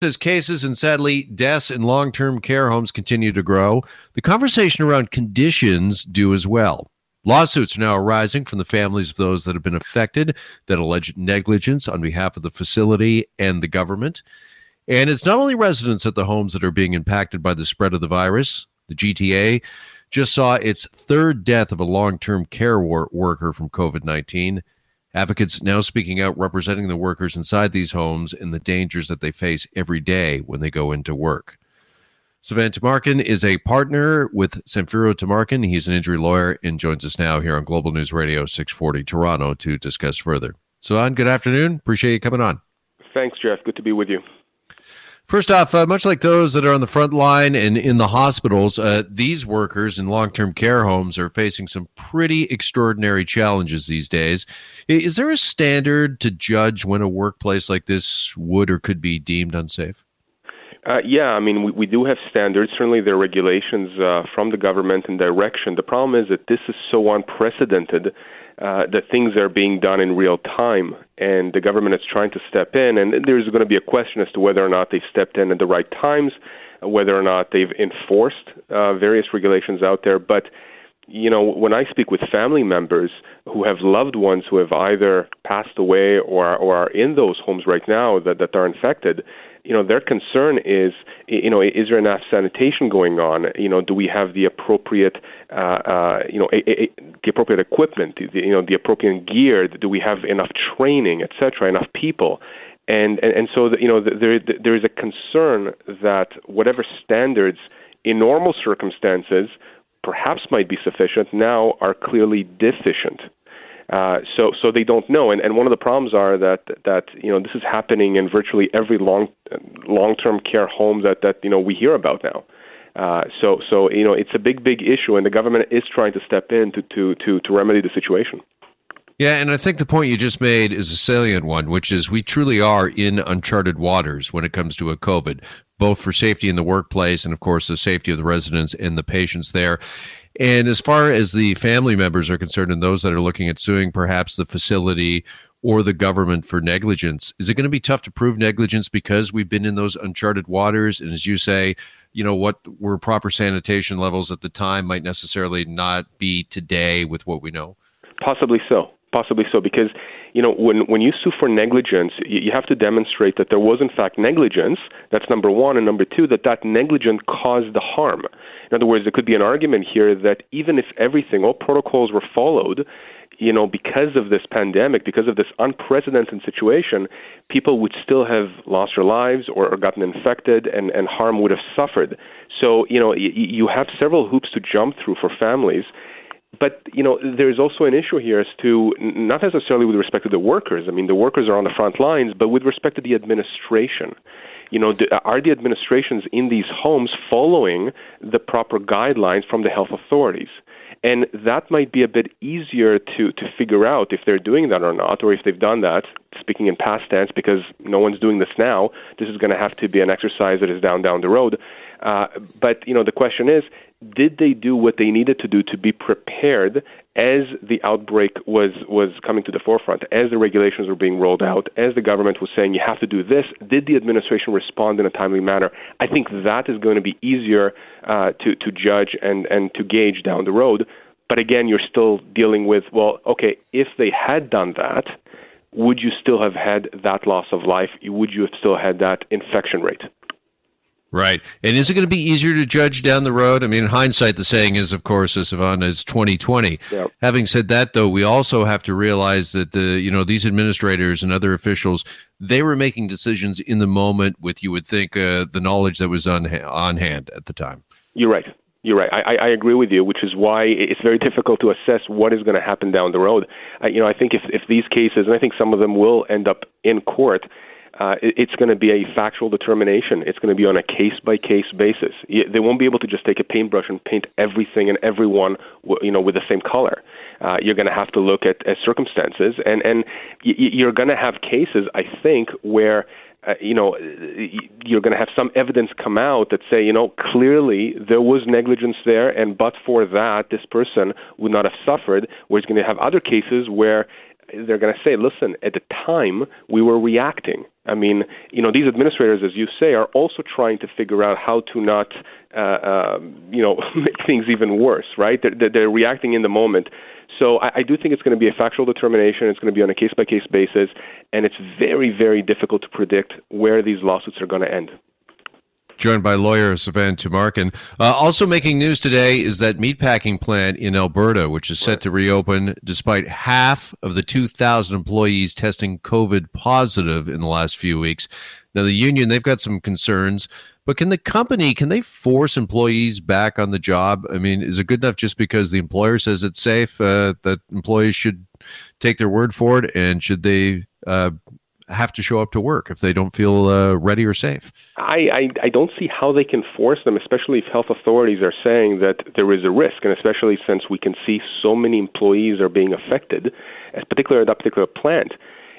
As cases and sadly deaths in long term care homes continue to grow, the conversation around conditions do as well. Lawsuits are now arising from the families of those that have been affected that allege negligence on behalf of the facility and the government. And it's not only residents at the homes that are being impacted by the spread of the virus. The GTA just saw its third death of a long term care wor- worker from COVID 19. Advocates now speaking out representing the workers inside these homes and the dangers that they face every day when they go into work. Sivan Tumarkin is a partner with Samfiru Tumarkin. He's an injury lawyer and joins us now here on Global News Radio 640 Toronto to discuss further. Sivan, good afternoon. Appreciate you coming on. Thanks, Jeff. Good to be with you. First off, uh, much like those that are on the front line and in the hospitals, uh, these workers in long term care homes are facing some pretty extraordinary challenges these days. Is there a standard to judge when a workplace like this would or could be deemed unsafe? Uh, yeah, I mean, we, we do have standards. Certainly, there are regulations uh, from the government and direction. The problem is that this is so unprecedented uh, that things are being done in real time, and the government is trying to step in. And there's going to be a question as to whether or not they've stepped in at the right times, whether or not they've enforced uh, various regulations out there. But you know, when I speak with family members who have loved ones who have either passed away or or are in those homes right now that that are infected, you know, their concern is, you know, is there enough sanitation going on? You know, do we have the appropriate, uh, uh, you know, a, a, the appropriate equipment? The, you know, the appropriate gear? Do we have enough training, et cetera, enough people? And and, and so, the, you know, there there is a concern that whatever standards in normal circumstances perhaps might be sufficient now are clearly deficient. Uh, so so they don't know, and and one of the problems are that that you know this is happening in virtually every long long term care home that that you know we hear about now. Uh, so so you know it's a big big issue, and the government is trying to step in to to to, to remedy the situation. Yeah, and I think the point you just made is a salient one, which is we truly are in uncharted waters when it comes to a COVID, both for safety in the workplace and, of course, the safety of the residents and the patients there. And as far as the family members are concerned and those that are looking at suing perhaps the facility or the government for negligence, is it going to be tough to prove negligence because we've been in those uncharted waters? And as you say, you know, what were proper sanitation levels at the time might necessarily not be today with what we know? Possibly so. Possibly so, because you know when when you sue for negligence, you, you have to demonstrate that there was in fact negligence. That's number one, and number two, that that negligence caused the harm. In other words, there could be an argument here that even if everything, all protocols were followed, you know, because of this pandemic, because of this unprecedented situation, people would still have lost their lives or, or gotten infected, and, and harm would have suffered. So, you know, y- you have several hoops to jump through for families but you know there is also an issue here as to not necessarily with respect to the workers. I mean, the workers are on the front lines, but with respect to the administration. You know, are the administrations in these homes following the proper guidelines from the health authorities? And that might be a bit easier to, to figure out if they're doing that or not, or if they've done that, speaking in past tense, because no one's doing this now. This is going to have to be an exercise that is down down the road. Uh, but you know, the question is, did they do what they needed to do to be prepared as the outbreak was was coming to the forefront, as the regulations were being rolled out, as the government was saying you have to do this? Did the administration respond in a timely manner? I think that is going to be easier uh, to to judge and and to gauge down the road. But again, you're still dealing with well, okay, if they had done that. Would you still have had that loss of life? Would you have still had that infection rate? Right. And is it going to be easier to judge down the road? I mean, in hindsight, the saying is, of course, as Savannah is 2020. Yep. Having said that, though, we also have to realize that the, you know, these administrators and other officials, they were making decisions in the moment with, you would think, uh, the knowledge that was on, on hand at the time. You're right. You're right. I, I agree with you, which is why it's very difficult to assess what is going to happen down the road. I, you know, I think if, if these cases, and I think some of them will end up in court, uh, it's going to be a factual determination. It's going to be on a case by case basis. They won't be able to just take a paintbrush and paint everything and everyone, you know, with the same color. Uh, you're going to have to look at, at circumstances, and and you're going to have cases, I think, where. Uh, you know, you're going to have some evidence come out that say, you know, clearly there was negligence there, and but for that, this person would not have suffered. Whereas going to have other cases where they're going to say, listen, at the time we were reacting. I mean, you know, these administrators, as you say, are also trying to figure out how to not, uh, uh, you know, make things even worse, right? They're, they're reacting in the moment. So I, I do think it's going to be a factual determination. It's going to be on a case by case basis, and it's very, very difficult to predict where these lawsuits are going to end joined by lawyer Sivan Tumarkin. Uh, also making news today is that meatpacking plant in Alberta, which is set to reopen despite half of the 2,000 employees testing COVID positive in the last few weeks. Now, the union, they've got some concerns, but can the company, can they force employees back on the job? I mean, is it good enough just because the employer says it's safe uh, that employees should take their word for it? And should they uh, have to show up to work if they don't feel uh, ready or safe. I, I, I don't see how they can force them, especially if health authorities are saying that there is a risk, and especially since we can see so many employees are being affected, particularly at that particular plant.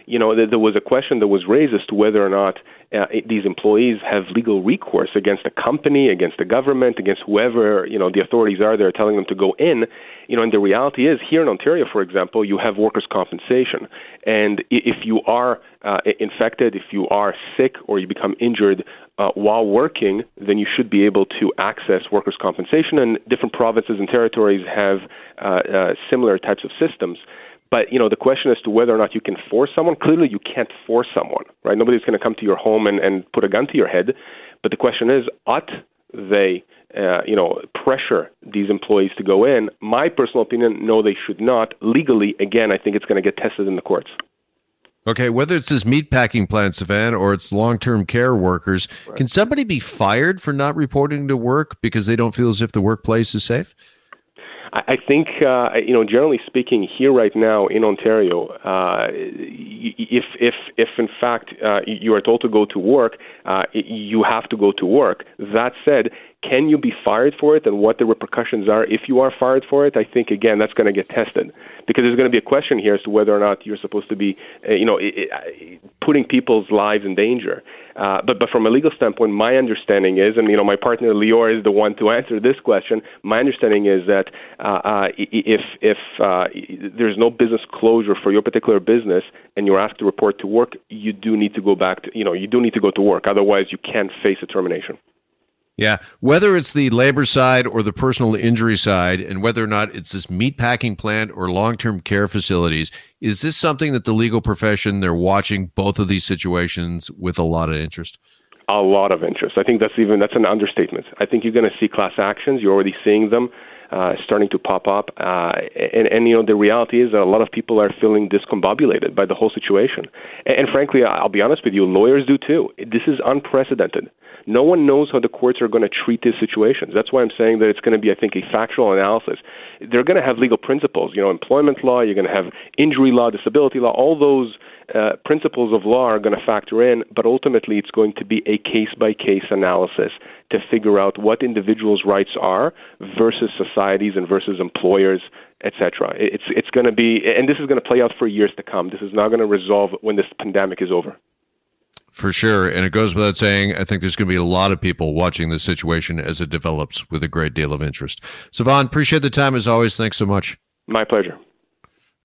You know, there was a question that was raised as to whether or not uh, these employees have legal recourse against the company, against the government, against whoever you know the authorities are there telling them to go in. You know, and the reality is here in Ontario, for example, you have workers' compensation, and if you are uh, infected, if you are sick, or you become injured uh, while working, then you should be able to access workers' compensation. And different provinces and territories have uh, uh, similar types of systems. But you know, the question as to whether or not you can force someone, clearly you can't force someone, right? Nobody's going to come to your home and, and put a gun to your head. But the question is, ought they, uh, you know, pressure these employees to go in? My personal opinion, no, they should not. Legally, again, I think it's going to get tested in the courts. Okay, whether it's this meatpacking plant, Sivan, or it's long-term care workers, right. can somebody be fired for not reporting to work because they don't feel as if the workplace is safe? I think, uh, you know, generally speaking, here right now in Ontario, uh, if if if in fact uh, you are told to go to work, uh, you have to go to work. That said, can you be fired for it, and what the repercussions are if you are fired for it? I think again that's going to get tested because there's going to be a question here as to whether or not you're supposed to be, uh, you know, putting people's lives in danger. Uh, but but from a legal standpoint, my understanding is, and you know, my partner Lior is the one to answer this question. My understanding is that uh, uh, if if uh, there's no business closure for your particular business and you're asked to report to work, you do need to go back to, you know, you do need to go to work. Otherwise, you can't face a termination. Yeah, whether it's the labor side or the personal injury side, and whether or not it's this meatpacking plant or long-term care facilities, is this something that the legal profession they're watching both of these situations with a lot of interest? A lot of interest. I think that's even that's an understatement. I think you're going to see class actions. You're already seeing them uh, starting to pop up, uh, and, and you know the reality is that a lot of people are feeling discombobulated by the whole situation. And, and frankly, I'll be honest with you, lawyers do too. This is unprecedented no one knows how the courts are going to treat these situations. That's why I'm saying that it's going to be, I think, a factual analysis. They're going to have legal principles, you know, employment law, you're going to have injury law, disability law, all those uh, principles of law are going to factor in, but ultimately it's going to be a case by case analysis to figure out what individuals' rights are versus societies and versus employers, etc. It's it's going to be, and this is going to play out for years to come. This is not going to resolve when this pandemic is over. For sure. And it goes without saying, I think there's going to be a lot of people watching this situation as it develops with a great deal of interest. Sivan, appreciate the time as always. Thanks so much. My pleasure.